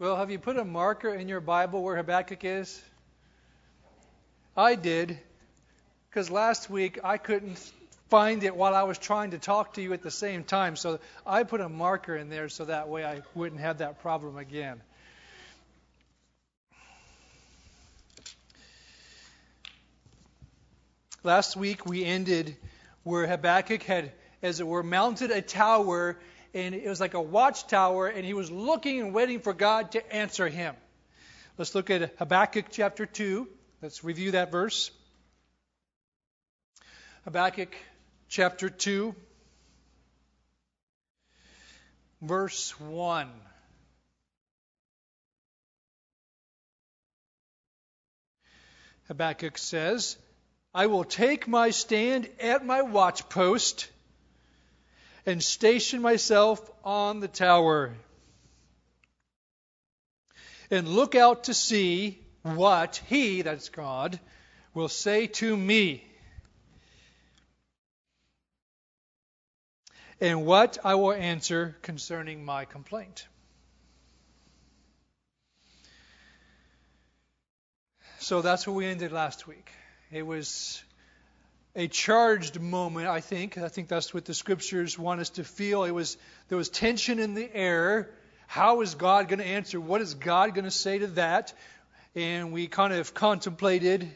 Well, have you put a marker in your Bible where Habakkuk is? I did, because last week I couldn't find it while I was trying to talk to you at the same time. So I put a marker in there so that way I wouldn't have that problem again. Last week we ended where Habakkuk had, as it were, mounted a tower, and it was like a watchtower, and he was looking and waiting for God to answer him. Let's look at Habakkuk chapter 2. Let's review that verse. Habakkuk chapter 2, verse 1. Habakkuk says, I will take my stand at my watchpost and station myself on the tower and look out to see what he, that's God, will say to me and what I will answer concerning my complaint. So that's where we ended last week. It was a charged moment, I think. I think that's what the scriptures want us to feel. It was there was tension in the air. How is God going to answer? What is God going to say to that? And we kind of contemplated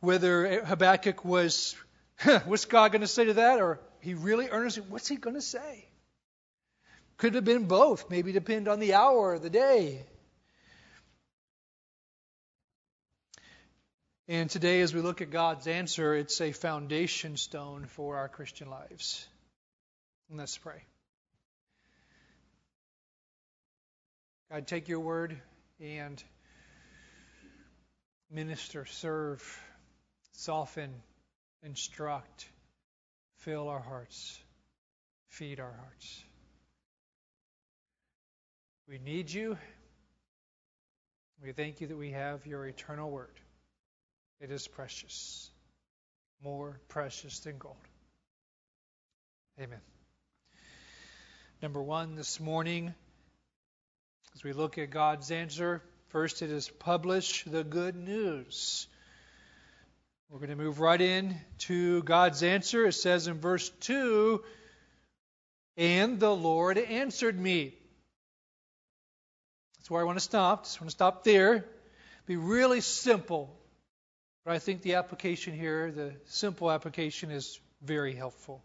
whether Habakkuk was, what's God going to say to that? Or he really earnestly, what's he going to say? Could have been both. Maybe depend on the hour or the day. And today, as we look at God's answer, it's a foundation stone for our Christian lives. And let's pray. God, take your word and minister, serve, soften, instruct, fill our hearts, feed our hearts. We need you. We thank you that we have your eternal word. It is precious, more precious than gold. Amen. Number one this morning, as we look at God's answer, first it is publish the good news. We're going to move right in to God's answer. It says in verse 2 And the Lord answered me. That's where I want to stop. Just want to stop there. Be really simple. But I think the application here, the simple application, is very helpful.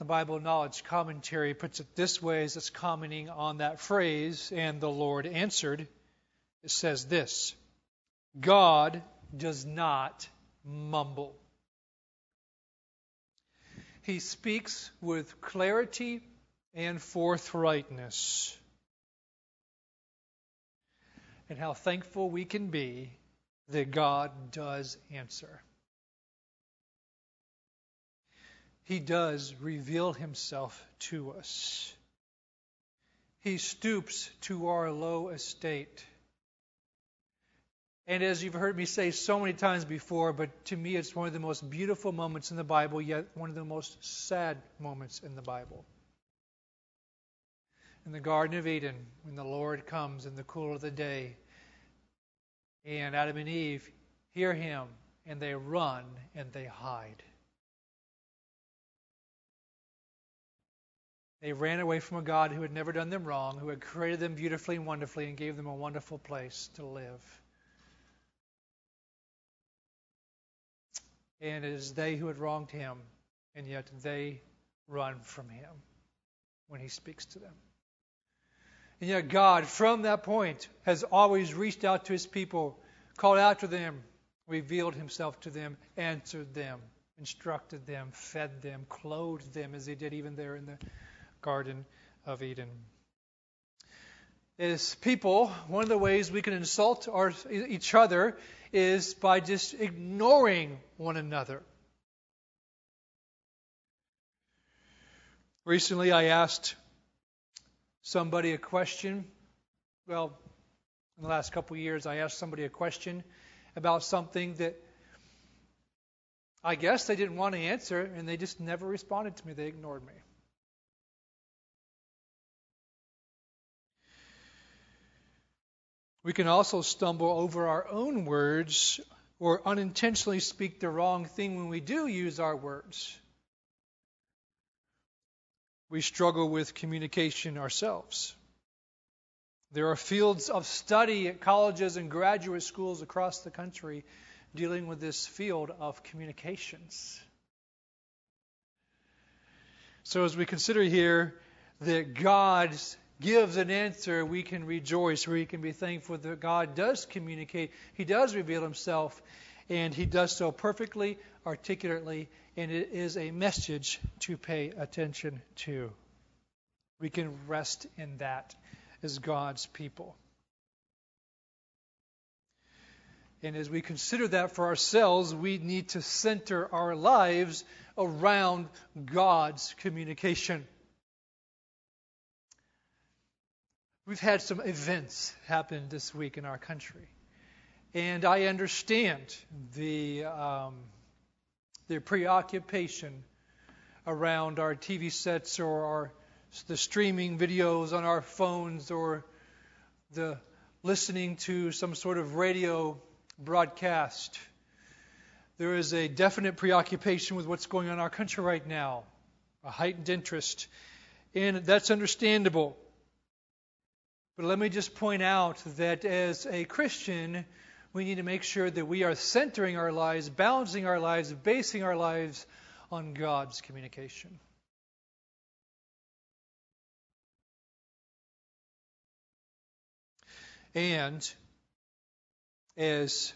The Bible Knowledge Commentary puts it this way as it's commenting on that phrase, and the Lord answered. It says this God does not mumble. He speaks with clarity and forthrightness. And how thankful we can be that God does answer. He does reveal himself to us. He stoops to our low estate. And as you've heard me say so many times before, but to me it's one of the most beautiful moments in the Bible, yet one of the most sad moments in the Bible. In the Garden of Eden, when the Lord comes in the cool of the day and Adam and Eve hear him and they run and they hide. They ran away from a God who had never done them wrong, who had created them beautifully and wonderfully and gave them a wonderful place to live. And it is they who had wronged him, and yet they run from him when he speaks to them. And yet, God, from that point, has always reached out to his people, called out to them, revealed himself to them, answered them, instructed them, fed them, clothed them, as he did even there in the Garden of Eden. As people, one of the ways we can insult our, each other is by just ignoring one another. Recently, I asked somebody a question. Well, in the last couple of years, I asked somebody a question about something that I guess they didn't want to answer, and they just never responded to me. They ignored me. We can also stumble over our own words or unintentionally speak the wrong thing when we do use our words. We struggle with communication ourselves. There are fields of study at colleges and graduate schools across the country dealing with this field of communications. So, as we consider here that God gives an answer, we can rejoice, we can be thankful that God does communicate, He does reveal Himself, and He does so perfectly, articulately, and it is a message to pay attention to. We can rest in that as God's people. And as we consider that for ourselves, we need to center our lives around God's communication. We've had some events happen this week in our country. And I understand the, um, the preoccupation around our TV sets or our, the streaming videos on our phones or the listening to some sort of radio broadcast. There is a definite preoccupation with what's going on in our country right now, a heightened interest, and that's understandable. But let me just point out that as a Christian, we need to make sure that we are centering our lives, balancing our lives, basing our lives on God's communication. And as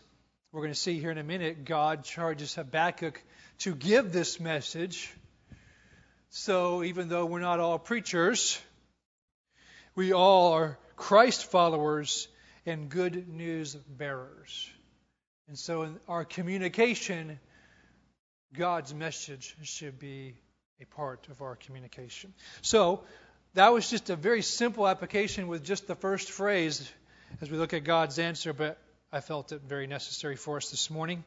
we're going to see here in a minute, God charges Habakkuk to give this message. So even though we're not all preachers, we all are Christ followers and good news bearers. And so in our communication, God's message should be a part of our communication. So that was just a very simple application with just the first phrase as we look at God's answer, but I felt it very necessary for us this morning.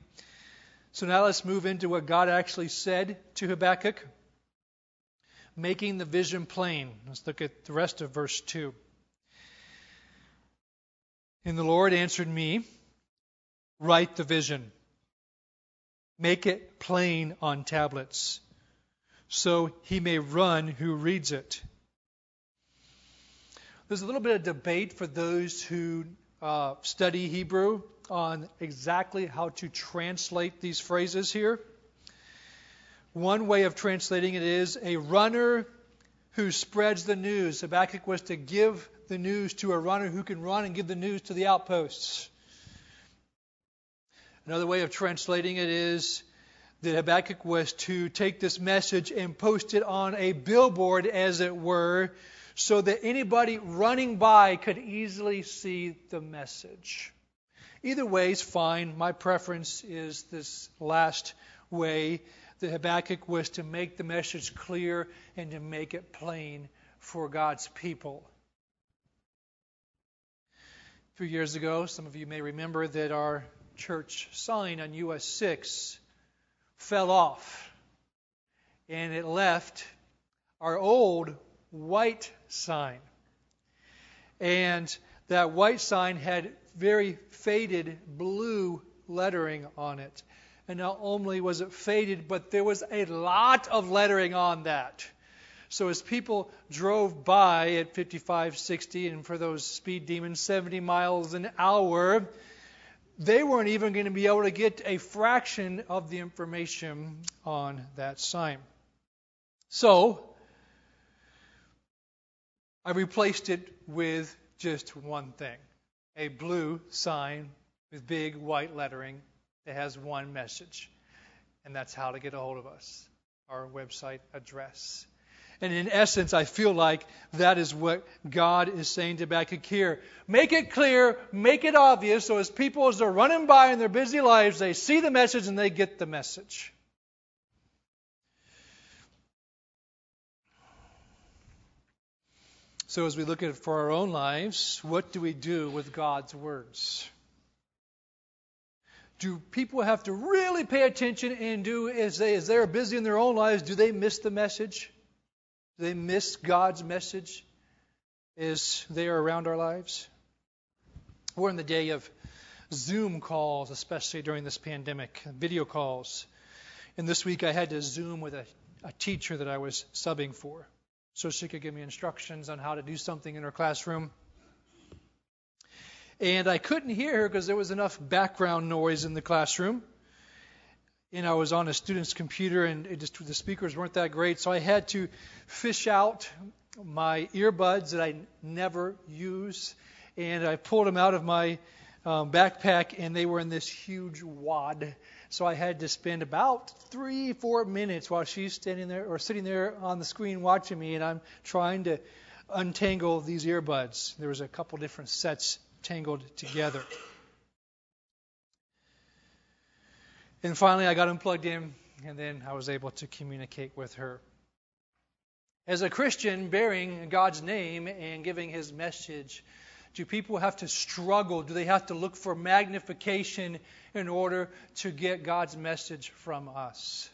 So now let's move into what God actually said to Habakkuk, making the vision plain. Let's look at the rest of verse 2. And the Lord answered me, Write the vision, make it plain on tablets, so he may run who reads it. There's a little bit of debate for those who uh, study Hebrew on exactly how to translate these phrases here. One way of translating it is a runner who spreads the news. Habakkuk was to give the news to a runner who can run and give the news to the outposts. Another way of translating it is that Habakkuk was to take this message and post it on a billboard, as it were, so that anybody running by could easily see the message. Either way is fine. My preference is this last way. The Habakkuk was to make the message clear and to make it plain for God's people. A few years ago, some of you may remember that our church sign on US 6 fell off and it left our old white sign. And that white sign had very faded blue lettering on it. And not only was it faded, but there was a lot of lettering on that. So as people drove by at 55, 60, and for those speed demons, 70 miles an hour, they weren't even going to be able to get a fraction of the information on that sign. So I replaced it with just one thing a blue sign with big white lettering that has one message. And that's how to get a hold of us, our website address. And in essence, I feel like that is what God is saying to Habakkuk here. Make it clear, make it obvious, so as people, as they're running by in their busy lives, they see the message and they get the message. So, as we look at it for our own lives, what do we do with God's words? Do people have to really pay attention and do as they as they're busy in their own lives, do they miss the message? They miss God's message as they are around our lives? We're in the day of Zoom calls, especially during this pandemic, video calls. And this week I had to Zoom with a, a teacher that I was subbing for so she could give me instructions on how to do something in her classroom. And I couldn't hear her because there was enough background noise in the classroom. And I was on a student's computer and just, the speakers weren't that great, so I had to fish out my earbuds that I never use and I pulled them out of my um, backpack, and they were in this huge wad. So I had to spend about three, four minutes while she's standing there or sitting there on the screen watching me, and I'm trying to untangle these earbuds. There was a couple different sets tangled together. And finally, I got them plugged in, and then I was able to communicate with her. As a Christian, bearing God's name and giving His message do people have to struggle? Do they have to look for magnification in order to get God's message from us?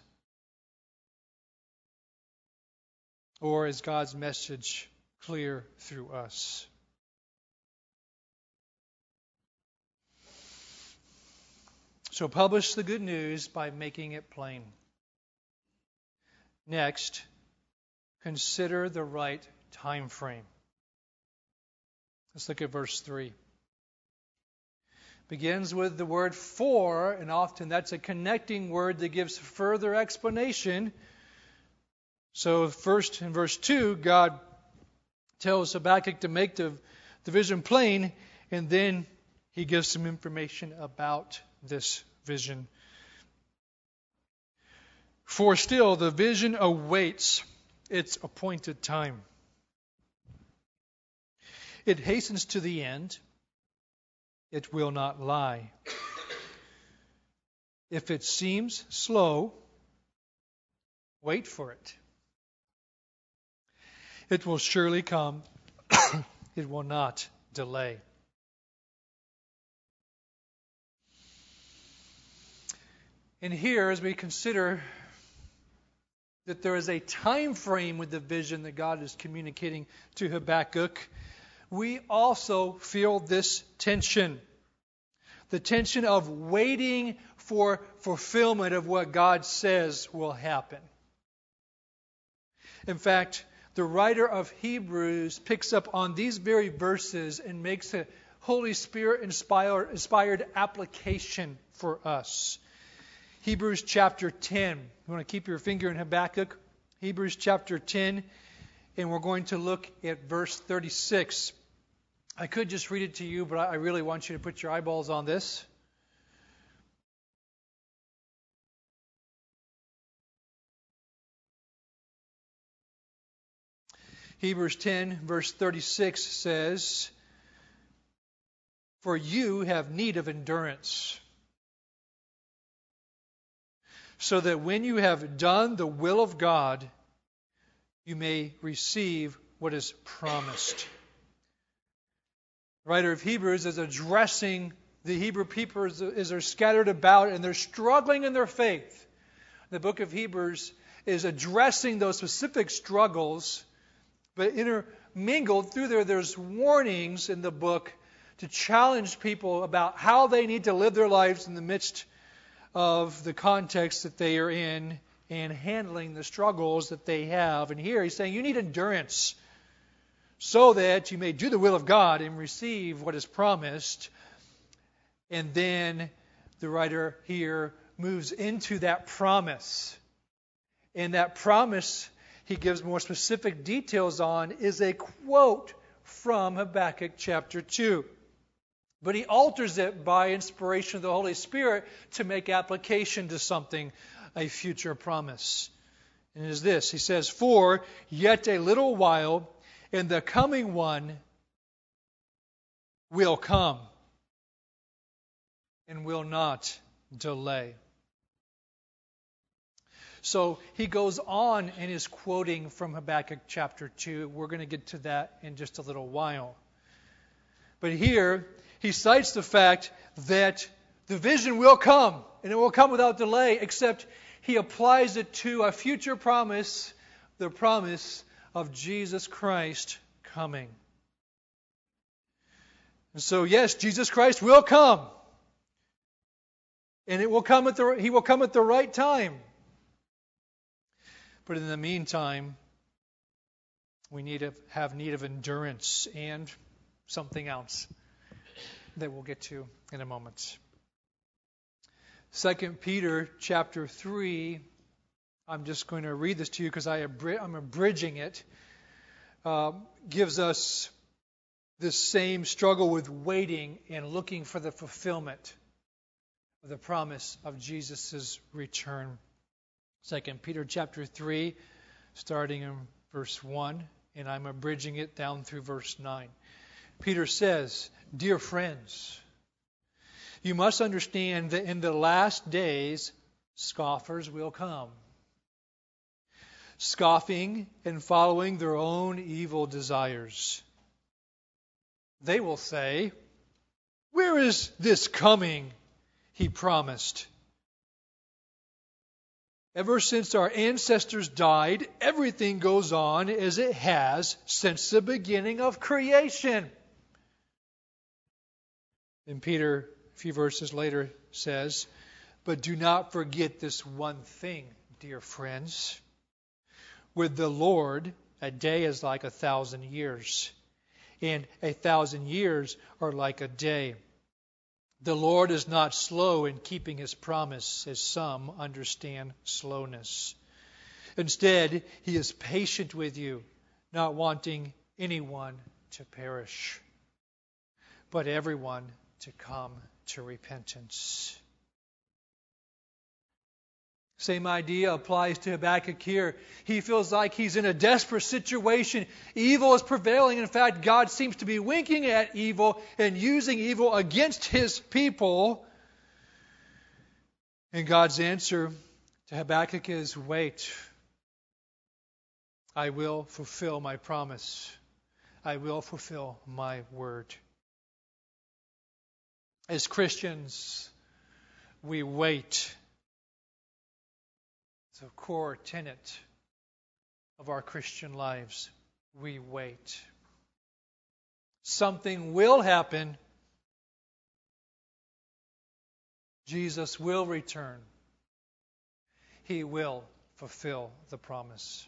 Or is God's message clear through us? So publish the good news by making it plain. Next, consider the right time frame. Let's look at verse 3. Begins with the word for, and often that's a connecting word that gives further explanation. So, first in verse 2, God tells Habakkuk to make the, the vision plain, and then he gives some information about this vision. For still, the vision awaits its appointed time. It hastens to the end. It will not lie. If it seems slow, wait for it. It will surely come. it will not delay. And here, as we consider that there is a time frame with the vision that God is communicating to Habakkuk, we also feel this tension the tension of waiting for fulfillment of what God says will happen. In fact, the writer of Hebrews picks up on these very verses and makes a Holy Spirit inspired, application for us. Hebrews chapter 10. You want to keep your finger in Habakkuk? Hebrews chapter 10, and we're going to look at verse 36. I could just read it to you, but I really want you to put your eyeballs on this. Hebrews 10, verse 36 says, For you have need of endurance, so that when you have done the will of God, you may receive what is promised The writer of Hebrews is addressing the Hebrew people as, they're scattered about and they're struggling in their faith. The book of Hebrews is addressing those specific struggles, but intermingled through there, there's warnings in the book to challenge people about how they need to live their lives in the midst of the context that they are in and handling the struggles that they have. And here he's saying you need endurance so that you may do the will of God and receive what is promised. And then the writer here moves into that promise. And that promise he gives more specific details on is a quote from Habakkuk chapter 2. But he alters it by inspiration of the Holy Spirit to make application to something, a future promise. And it is this He says, For yet a little while, and the coming one will come and will not delay. So he goes on and is quoting from Habakkuk chapter 2. We're going to get to that in just a little while. But here, he cites the fact that the vision will come, and it will come without delay, except he applies it to a future promise, the promise of Jesus Christ coming. And so, yes, Jesus Christ will come. And it will come at the, he will come at the right time. But in the meantime, we need to have need of endurance and something else that we'll get to in a moment. 2 Peter chapter 3, I'm just going to read this to you because I'm abridging it, uh, gives us this same struggle with waiting and looking for the fulfillment of the promise of Jesus' return. 2 Peter chapter 3, starting in verse 1, and I'm abridging it down through verse 9. Peter says, Dear friends, you must understand that in the last days, scoffers will come, scoffing and following their own evil desires they will say, Where is this coming he promised? Ever since our ancestors died, everything goes on as it has since the beginning of creation. And Peter, a few verses later, says, But do not forget this one thing, dear friends. With the Lord, a day is like a thousand years and a thousand years are like a day. The Lord is not slow in keeping his promise, as some understand slowness. Instead, he is patient with you, not wanting anyone to perish, but everyone to come to repentance. Same idea applies to Habakkuk here. He feels like he's in a desperate situation. Evil is prevailing. In fact, God seems to be winking at evil and using evil against his people. And God's answer to Habakkuk is wait. I will fulfill my promise. I will fulfill my word. As Christians, we wait it's a core tenet of our Christian lives. We wait. Something will happen. Jesus will return. He will fulfill the promise.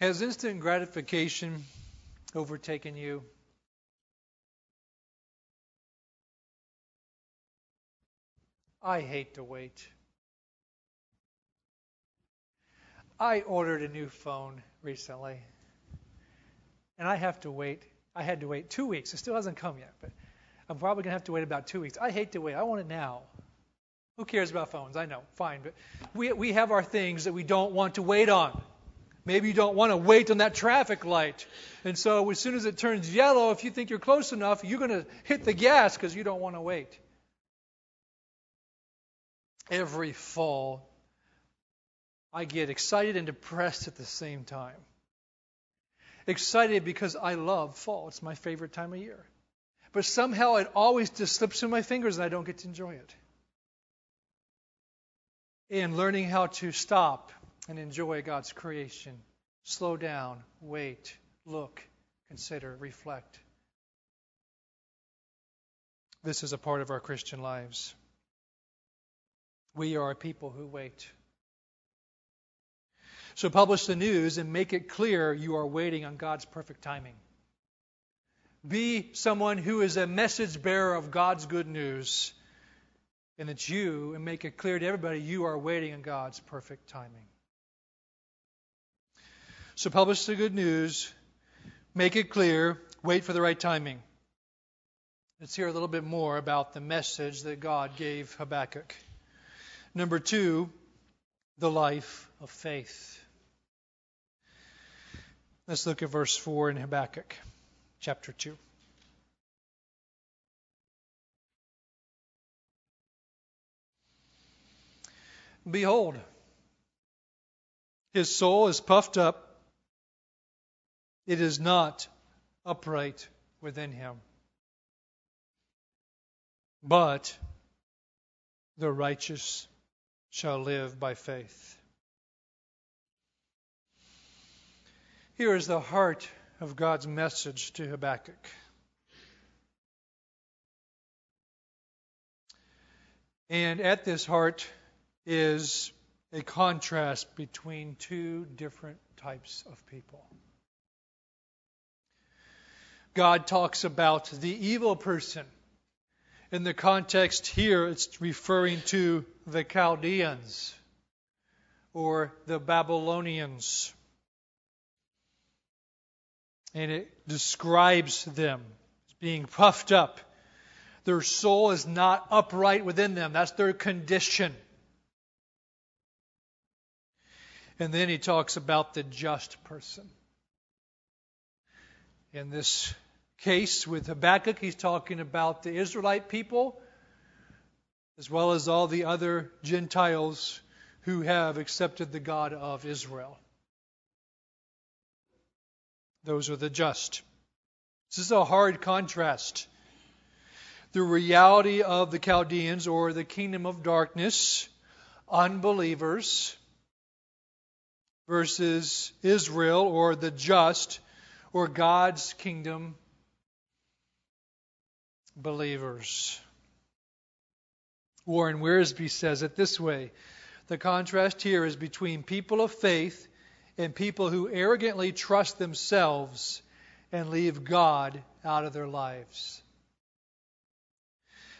Has instant gratification overtaken you? I hate to wait. I ordered a new phone recently, and I have to wait. I had to wait two weeks. It still hasn't come yet, but I'm probably going to have to wait about two weeks. I hate to wait. I want it now. Who cares about phones? I know, fine, but we, we have our things that we don't want to wait on. Maybe you don't want to wait on that traffic light. And so as soon as it turns yellow, if you think you're close enough, you're going to hit the gas because you don't want to wait every fall, I get excited and depressed at the same time. Excited because I love fall. It's my favorite time of year. But somehow it always just slips through my fingers and I don't get to enjoy it. And learning how to stop and enjoy God's creation. Slow down, wait, look, consider, reflect. This is a part of our Christian lives. We are a people who wait. So publish the news and make it clear you are waiting on God's perfect timing. Be someone who is a message bearer of God's good news, and it's you, and make it clear to everybody you are waiting on God's perfect timing. So publish the good news, make it clear, wait for the right timing. Let's hear a little bit more about the message that God gave Habakkuk. Number two, the life of faith. Let's look at verse 4 in Habakkuk chapter 2. Behold, his soul is puffed up, it is not upright within him. But the righteous shall live by faith. Here is the heart of God's message to Habakkuk. And at this heart is a contrast between two different types of people. God talks about the evil person. In the context here, it's referring to the Chaldeans or the Babylonians. And it describes them as being puffed up. Their soul is not upright within them. That's their condition. And then he talks about the just person. In this case with Habakkuk, he's talking about the Israelite people as well as all the other Gentiles who have accepted the God of Israel. Those are the just. This is a hard contrast. The reality of the Chaldeans or the kingdom of darkness, unbelievers, versus Israel or the just or God's kingdom believers. Warren Wiersbe says it this way the contrast here is between people of faith and people who arrogantly trust themselves and leave God out of their lives.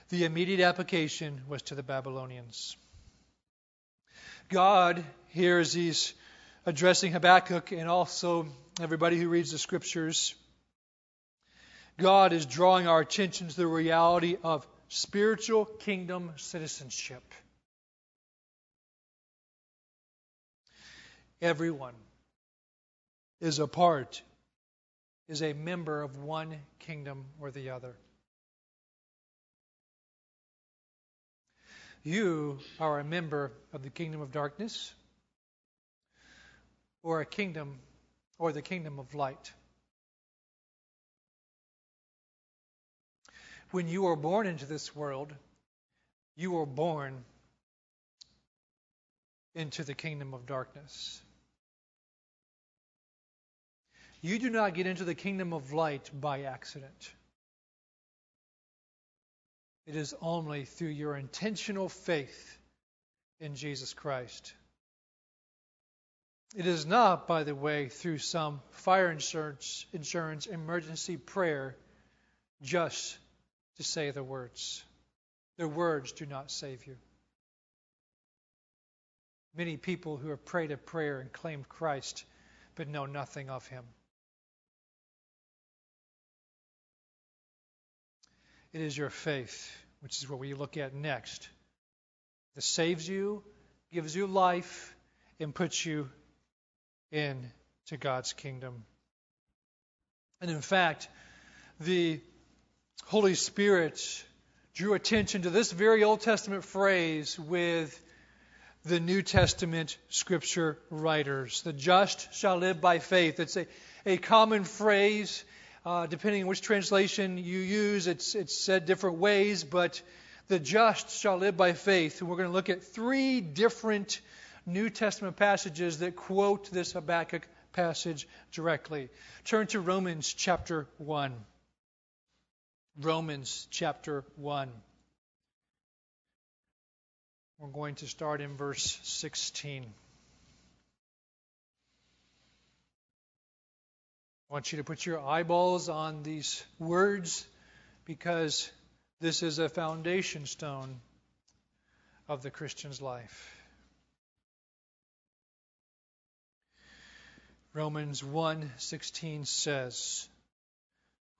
The immediate application was to the Babylonians. God, here as he's addressing Habakkuk and also everybody who reads the scriptures, God is drawing our attention to the reality of spiritual kingdom citizenship. Everyone is a part, is a member of one kingdom or the other. You are a member of the kingdom of darkness or a kingdom or the kingdom of light. When you are born into this world, you are born into the kingdom of darkness. You do not get into the kingdom of light by accident. It is only through your intentional faith in Jesus Christ. It is not, by the way, through some fire insurance, insurance emergency prayer just to say the words. The words do not save you. Many people who have prayed a prayer and claimed Christ but know nothing of him. It is your faith, which is what we look at next, that saves you, gives you life, and puts you into God's kingdom. And in fact, the Holy Spirit drew attention to this very Old Testament phrase with the New Testament scripture writers. The just shall live by faith. It's a, a common phrase. Uh, depending on which translation you use, it's, it's said different ways, but the just shall live by faith. And we're going to look at three different New Testament passages that quote this Habakkuk passage directly. Turn to Romans chapter 1. Romans chapter 1. We're going to start in verse 16. I want you to put your eyeballs on these words because this is a foundation stone of the Christian's life. Romans 1:16 says,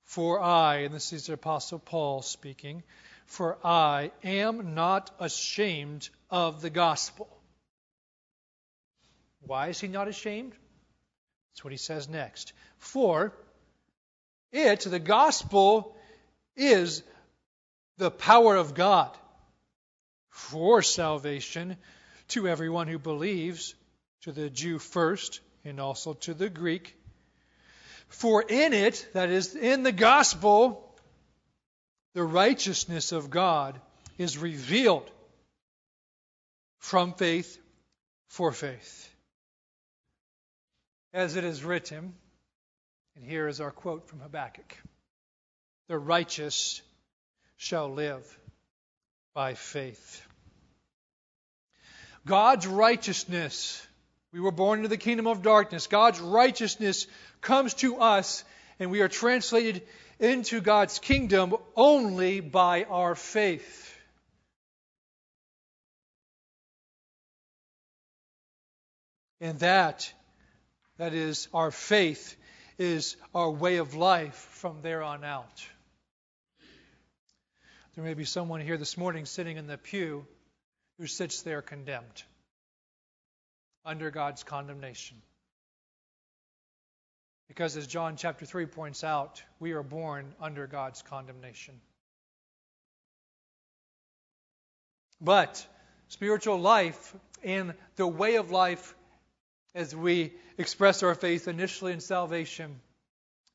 "For I, and this is the apostle Paul speaking, for I am not ashamed of the gospel." Why is he not ashamed? That's what he says next. For it, the gospel, is the power of God for salvation to everyone who believes, to the Jew first, and also to the Greek. For in it, that is, in the gospel, the righteousness of God is revealed from faith for faith. As it is written, And here is our quote from Habakkuk The righteous shall live by faith. God's righteousness, we were born into the kingdom of darkness. God's righteousness comes to us, and we are translated into God's kingdom only by our faith. And that, that is, our faith, is our way of life from there on out. There may be someone here this morning sitting in the pew who sits there condemned, under God's condemnation. Because as John chapter 3 points out, we are born under God's condemnation. But spiritual life and the way of life as we express our faith initially in salvation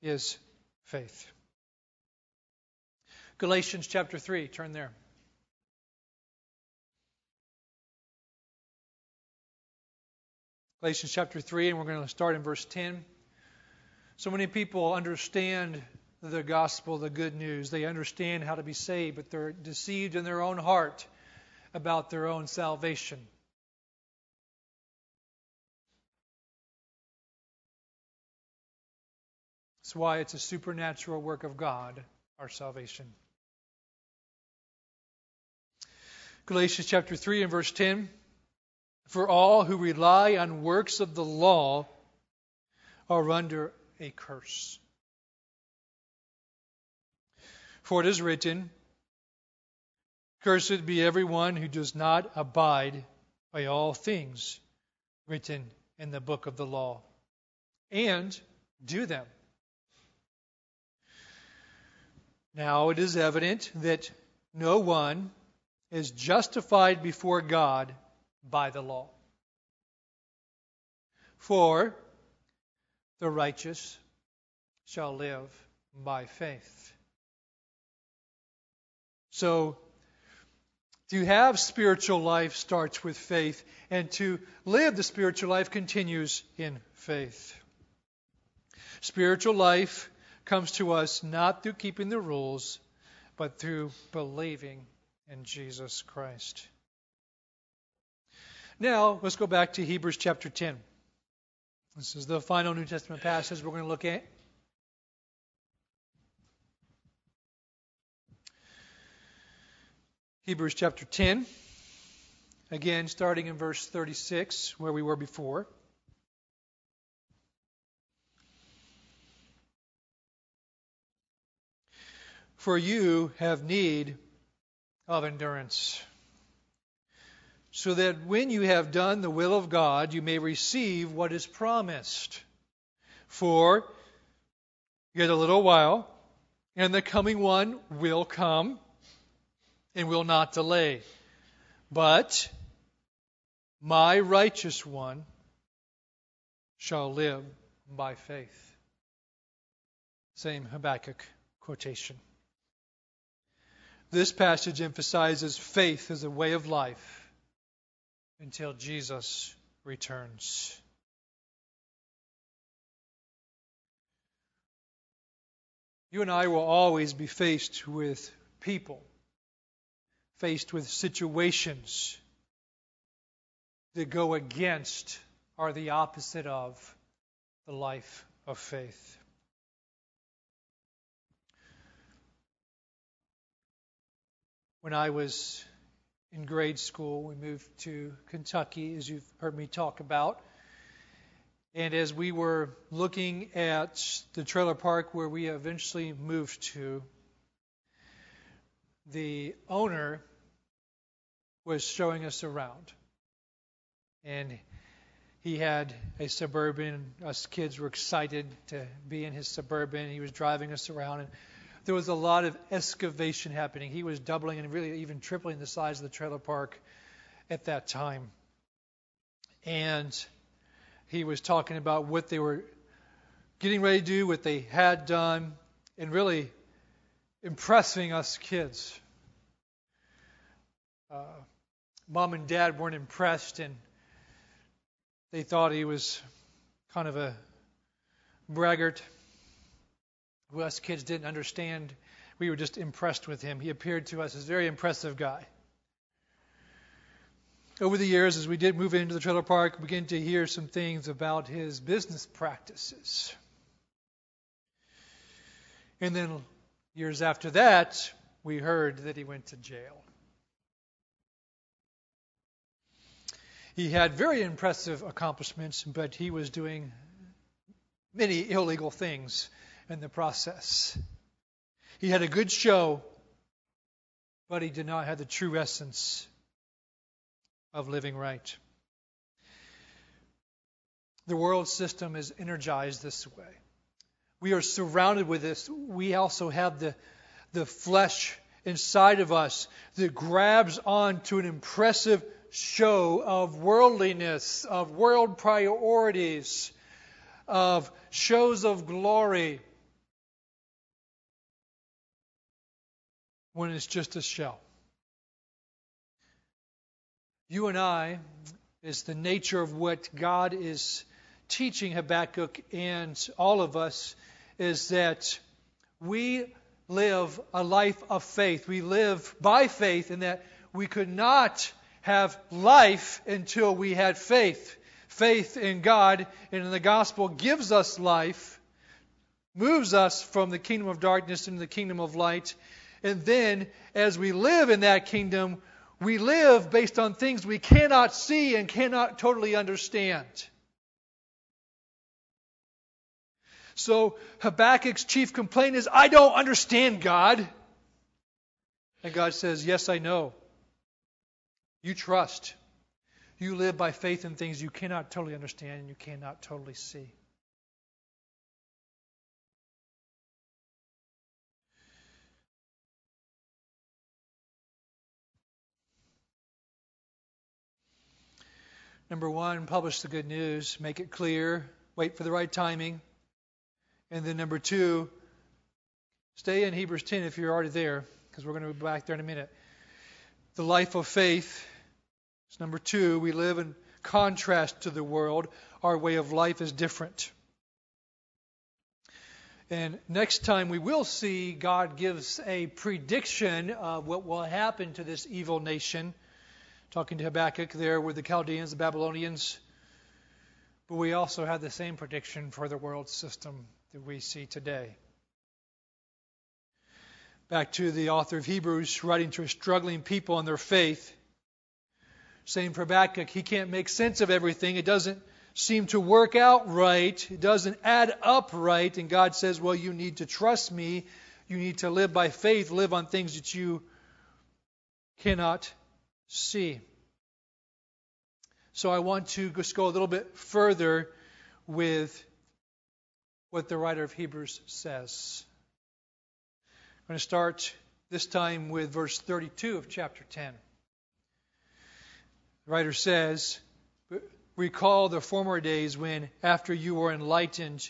is faith. Galatians chapter 3, turn there. Galatians chapter 3, and we're going to start in verse 10. So many people understand the gospel, the good news. They understand how to be saved, but they're deceived in their own heart about their own salvation. That's why it's a supernatural work of God, our salvation. Galatians chapter 3 and verse 10. For all who rely on works of the law are under a curse. For it is written, Cursed be everyone who does not abide by all things written in the book of the law, and do them. Now it is evident that no one is justified before God by the law. For the righteous shall live by faith. So, to have spiritual life starts with faith, and to live the spiritual life continues in faith. Spiritual life comes to us not through keeping the rules, but through believing in Jesus Christ. Now, let's go back to Hebrews chapter 10. This is the final New Testament passage we're going to look at. Hebrews chapter 10, again starting in verse 36, where we were before. For you have need of endurance, so that when you have done the will of God, you may receive what is promised. For yet a little while, and the coming one will come and will not delay. But my righteous one shall live by faith. Same Habakkuk quotation. This passage emphasizes faith as a way of life until Jesus returns. You and I will always be faced with people, faced with situations that go against, are the opposite of, the life of faith. When I was in grade school, we moved to Kentucky, as you've heard me talk about. And as we were looking at the trailer park where we eventually moved to, the owner was showing us around. And he had a suburban. Us kids were excited to be in his suburban. He was driving us around. And there was a lot of excavation happening. He was doubling and really even tripling the size of the trailer park at that time. And he was talking about what they were getting ready to do, what they had done, and really impressing us kids. Uh, mom and dad weren't impressed, and they thought he was kind of a braggart us kids didn't understand. We were just impressed with him. He appeared to us as a very impressive guy. Over the years, as we did move into the trailer park, we began to hear some things about his business practices. And then years after that, we heard that he went to jail. He had very impressive accomplishments, but he was doing many illegal things in the process. He had a good show, but he did not have the true essence of living right. The world system is energized this way. We are surrounded with this. We also have the, the flesh inside of us that grabs on to an impressive show of worldliness, of world priorities, of shows of glory, when it's just a shell. You and I, is the nature of what God is teaching Habakkuk and all of us, is that we live a life of faith. We live by faith in that we could not have life until we had faith. Faith in God and in the gospel gives us life, moves us from the kingdom of darkness into the kingdom of light. And then, as we live in that kingdom, we live based on things we cannot see and cannot totally understand. So Habakkuk's chief complaint is, I don't understand God. And God says, Yes, I know. You trust. You live by faith in things you cannot totally understand and you cannot totally see. Number one, publish the good news, make it clear, wait for the right timing. And then number two, stay in Hebrews 10 if you're already there, because we're going to be back there in a minute. The life of faith is number two. We live in contrast to the world. Our way of life is different. And next time we will see God gives a prediction of what will happen to this evil nation. Talking to Habakkuk there with the Chaldeans, the Babylonians. But we also have the same prediction for the world system that we see today. Back to the author of Hebrews, writing to a struggling people in their faith, saying for Habakkuk, he can't make sense of everything. It doesn't seem to work out right. It doesn't add up right. And God says, well, you need to trust me. You need to live by faith, live on things that you cannot see. So I want to just go a little bit further with what the writer of Hebrews says. I'm going to start this time with verse 32 of chapter 10. The writer says, Recall the former days when, after you were enlightened,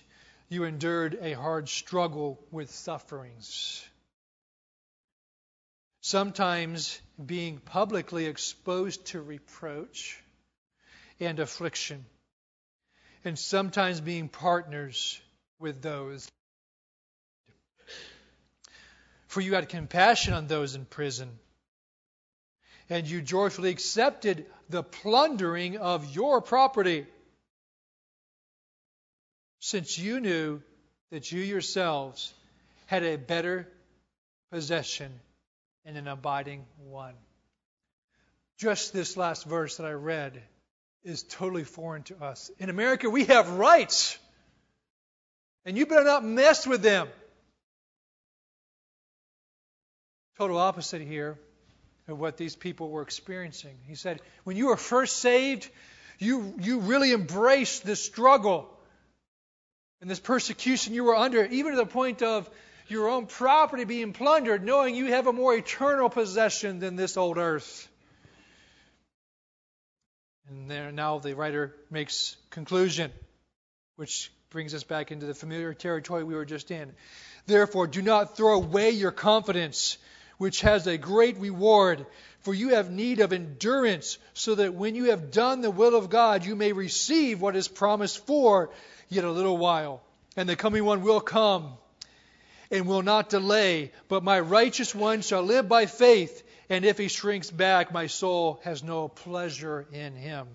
you endured a hard struggle with sufferings. Sometimes being publicly exposed to reproach and affliction, and sometimes being partners with those. For you had compassion on those in prison, and you joyfully accepted the plundering of your property, since you knew that you yourselves had a better possession and an abiding one. Just this last verse that I read is totally foreign to us. In America, we have rights. And you better not mess with them. Total opposite here of what these people were experiencing. He said, when you were first saved, you, you really embraced this struggle and this persecution you were under, even to the point of your own property being plundered, knowing you have a more eternal possession than this old earth. And there, now the writer makes conclusion, which brings us back into the familiar territory we were just in. Therefore, do not throw away your confidence, which has a great reward, for you have need of endurance, so that when you have done the will of God, you may receive what is promised for yet a little while. And the coming one will come, and will not delay, but my righteous one shall live by faith, and if he shrinks back, my soul has no pleasure in him.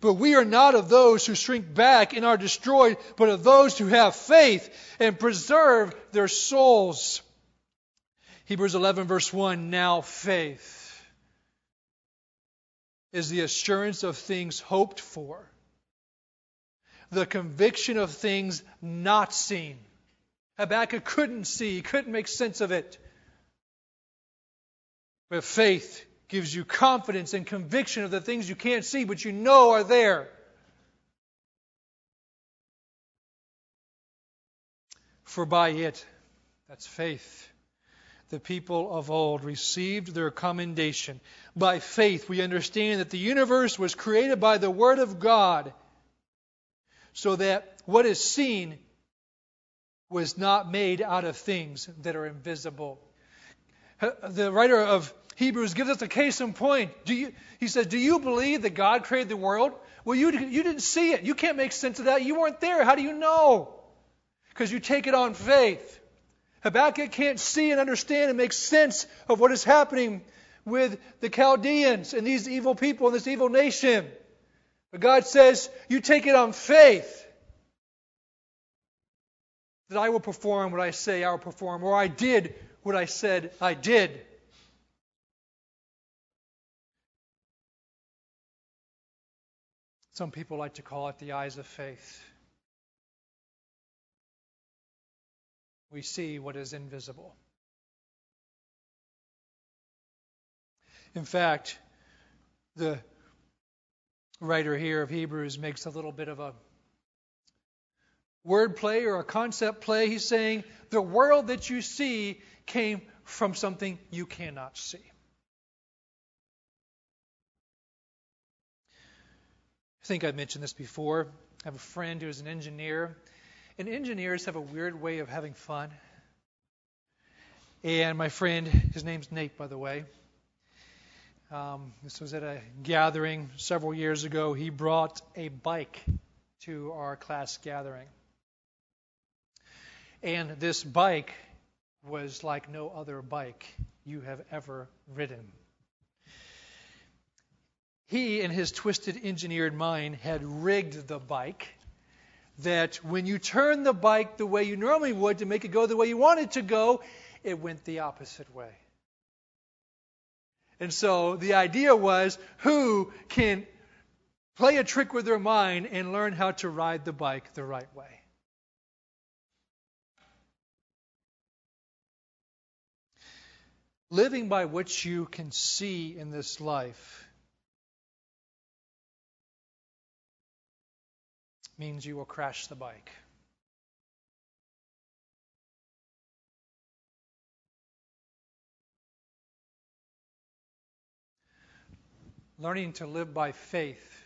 But we are not of those who shrink back and are destroyed, but of those who have faith and preserve their souls. Hebrews 11, verse 1 Now faith is the assurance of things hoped for, the conviction of things not seen. Habakkuk couldn't see, couldn't make sense of it. But faith gives you confidence and conviction of the things you can't see, but you know are there. For by it, that's faith, the people of old received their commendation. By faith, we understand that the universe was created by the Word of God, so that what is seen was not made out of things that are invisible. The writer of Hebrews gives us a case in point. You, he says, Do you believe that God created the world? Well, you, you didn't see it. You can't make sense of that. You weren't there. How do you know? Because you take it on faith. Habakkuk can't see and understand and make sense of what is happening with the Chaldeans and these evil people and this evil nation. But God says, You take it on faith that I will perform what I say I will perform, or I did what I said I did. Some people like to call it the eyes of faith. We see what is invisible. In fact, the writer here of Hebrews makes a little bit of a word play or a concept play. He's saying the world that you see came from something you cannot see. I think I mentioned this before. I have a friend who's an engineer, and engineers have a weird way of having fun. And my friend, his name's Nate, by the way. Um, this was at a gathering several years ago. He brought a bike to our class gathering. And this bike was like no other bike you have ever ridden. He, in his twisted engineered mind, had rigged the bike that when you turn the bike the way you normally would to make it go the way you want it to go, it went the opposite way. And so the idea was who can play a trick with their mind and learn how to ride the bike the right way. Living by what you can see in this life means you will crash the bike. Learning to live by faith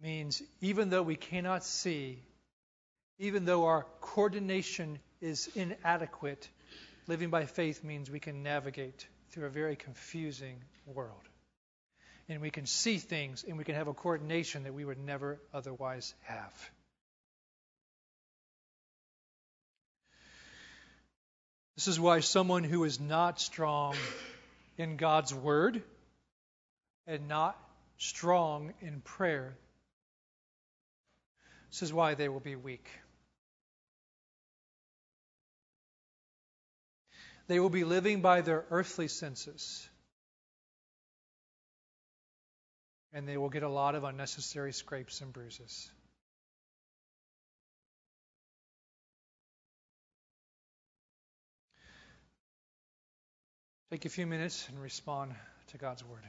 means even though we cannot see, even though our coordination is inadequate, Living by faith means we can navigate through a very confusing world. And we can see things and we can have a coordination that we would never otherwise have. This is why someone who is not strong in God's Word and not strong in prayer, this is why they will be weak. They will be living by their earthly senses. And they will get a lot of unnecessary scrapes and bruises. Take a few minutes and respond to God's word.